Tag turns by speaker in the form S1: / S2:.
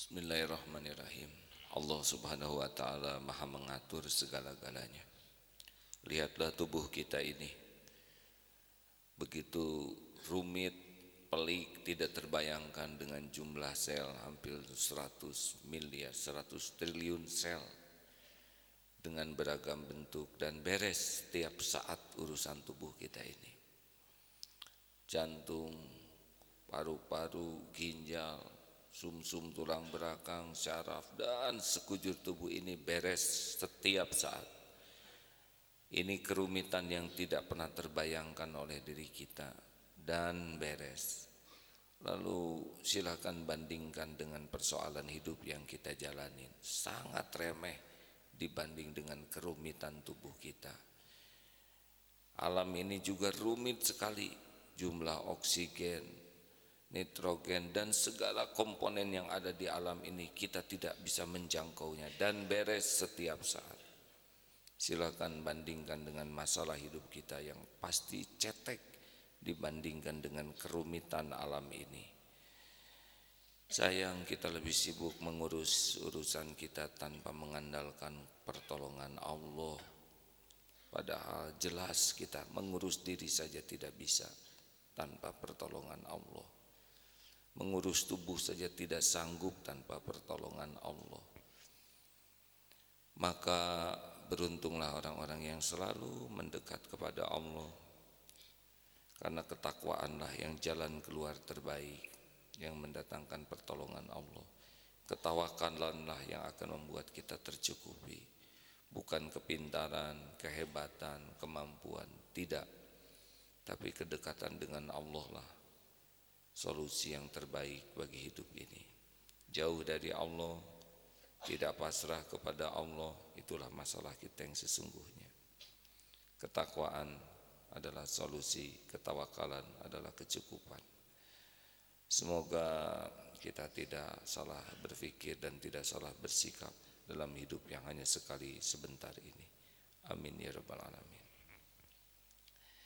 S1: Bismillahirrahmanirrahim. Allah Subhanahu wa taala Maha mengatur segala-galanya. Lihatlah tubuh kita ini. Begitu rumit, pelik, tidak terbayangkan dengan jumlah sel hampir 100 miliar, 100 triliun sel dengan beragam bentuk dan beres setiap saat urusan tubuh kita ini. Jantung, paru-paru, ginjal, sumsum -sum tulang belakang, syaraf dan sekujur tubuh ini beres setiap saat. Ini kerumitan yang tidak pernah terbayangkan oleh diri kita dan beres. Lalu silakan bandingkan dengan persoalan hidup yang kita jalanin. Sangat remeh dibanding dengan kerumitan tubuh kita. Alam ini juga rumit sekali. Jumlah oksigen, nitrogen dan segala komponen yang ada di alam ini kita tidak bisa menjangkaunya dan beres setiap saat. Silakan bandingkan dengan masalah hidup kita yang pasti cetek dibandingkan dengan kerumitan alam ini. Sayang kita lebih sibuk mengurus urusan kita tanpa mengandalkan pertolongan Allah. Padahal jelas kita mengurus diri saja tidak bisa tanpa pertolongan Allah. Mengurus tubuh saja tidak sanggup tanpa pertolongan Allah. Maka beruntunglah orang-orang yang selalu mendekat kepada Allah. Karena ketakwaanlah yang jalan keluar terbaik yang mendatangkan pertolongan Allah. Ketawakanlah yang akan membuat kita tercukupi. Bukan kepintaran, kehebatan, kemampuan, tidak. Tapi kedekatan dengan Allah lah solusi yang terbaik bagi hidup ini. Jauh dari Allah, tidak pasrah kepada Allah, itulah masalah kita yang sesungguhnya. Ketakwaan adalah solusi, ketawakalan adalah kecukupan. Semoga kita tidak salah berpikir dan tidak salah bersikap dalam hidup yang hanya sekali sebentar ini. Amin ya rabbal alamin.